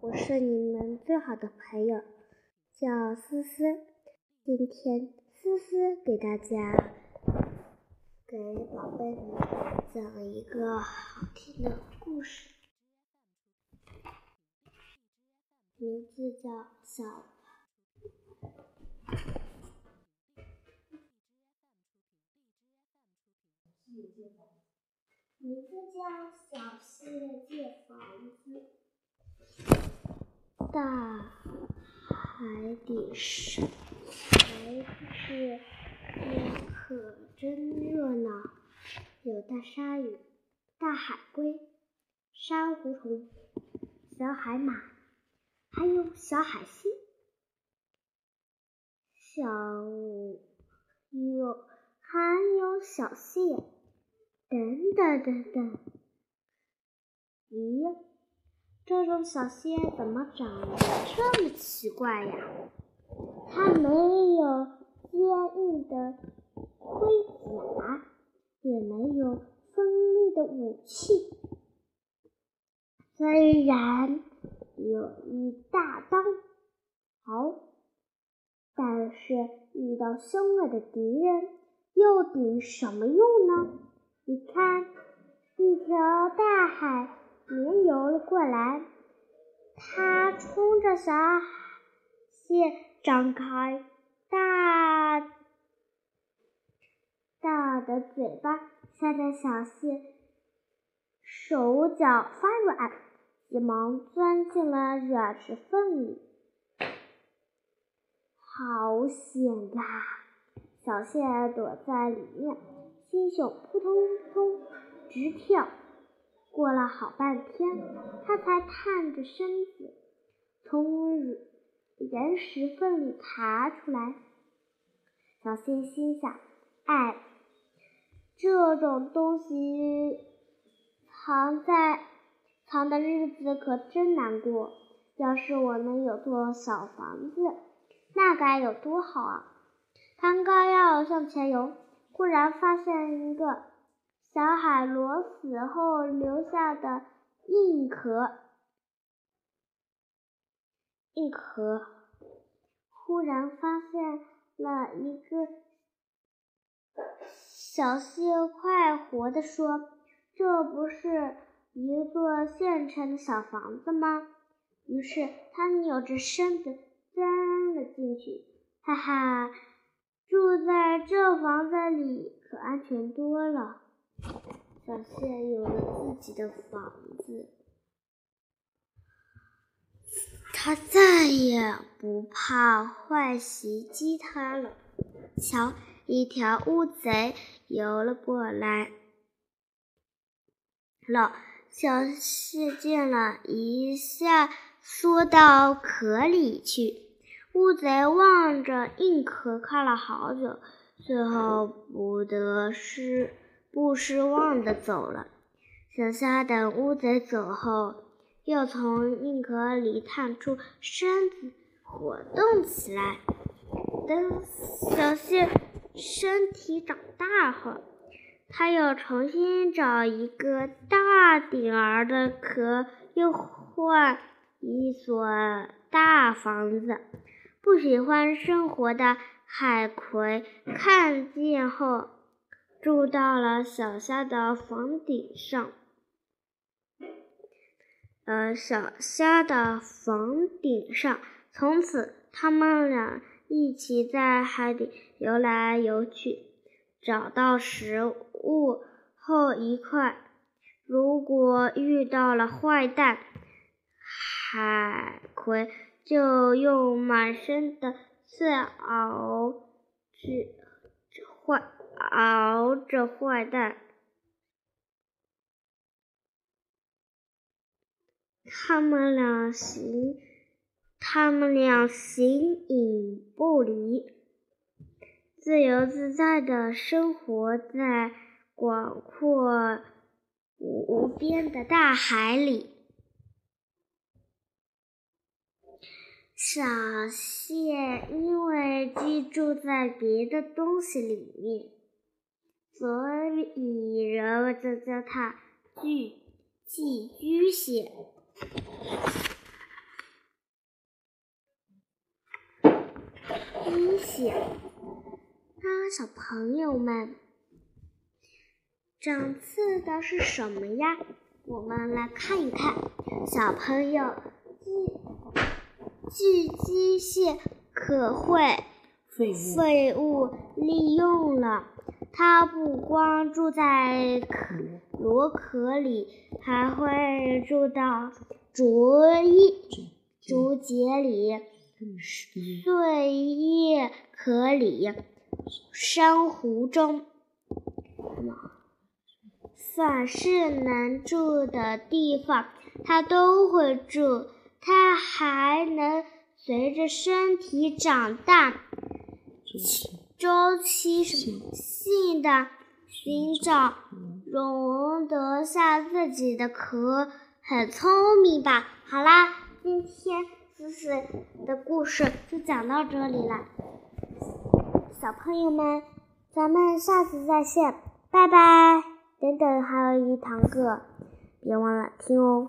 我是你们最好的朋友，叫思思。今天思思给大家给宝贝们讲一个好听的故事，名字叫小。名字叫小谢借房子。大海底上，海是可真热闹，有大鲨鱼、大海龟、珊瑚虫、小海马，还有小海星，小有还有小蟹。等等等等，咦，这种小蟹怎么长得这么奇怪呀？它没有坚硬的盔甲，也没有锋利的武器，虽然有一大刀，好，但是遇到凶恶的敌人，又顶什么用呢？你看，一条大海绵游了过来，它冲着小蟹张开大大的嘴巴，吓得小蟹手脚发软，急忙钻进了软石缝里。好险呀！小蟹躲在里面。心胸扑通扑通直跳，过了好半天，他才探着身子从岩石缝里爬出来。小蟹心想：“哎，这种东西藏在藏的日子可真难过。要是我能有座小房子，那该有多好啊！”他刚要向前游。忽然发现一个小海螺死后留下的硬壳，硬壳。忽然发现了一个小蟹，快活地说：“这不是一座现成的小房子吗？”于是他扭着身子钻了进去，哈哈。住在这房子里可安全多了。小谢有了自己的房子，他再也不怕坏袭击他了。瞧，一条乌贼游了过来，了。小谢见了一下，缩到壳里去。乌贼望着硬壳看了好久，最后不得失不失望的走了。小虾等乌贼走后，又从硬壳里探出身子，活动起来。等小蟹身体长大后，它又重新找一个大点儿的壳，又换一所大房子。不喜欢生活的海葵看见后，住到了小虾的房顶上。呃，小虾的房顶上，从此他们俩一起在海底游来游去，找到食物后一块。如果遇到了坏蛋，海葵。就用满身的刺熬去坏熬着坏蛋，他们俩形他们俩形影不离，自由自在的生活在广阔无边的大海里。小蟹因为居住在别的东西里面，所以人们就叫它聚寄居蟹一些那小朋友们长刺的是什么呀？我们来看一看。小朋友巨巨居蟹可会废物利用了。它不光住在壳螺壳里，还会住到竹叶、竹节里、碎叶壳里、珊瑚中。凡是能住的地方，它都会住。它还能随着身体长大。周期性的寻找，容得下自己的壳，很聪明吧？好啦，今天思思的故事就讲到这里了，小朋友们，咱们下次再见，拜拜！等等，还有一堂课，别忘了听哦。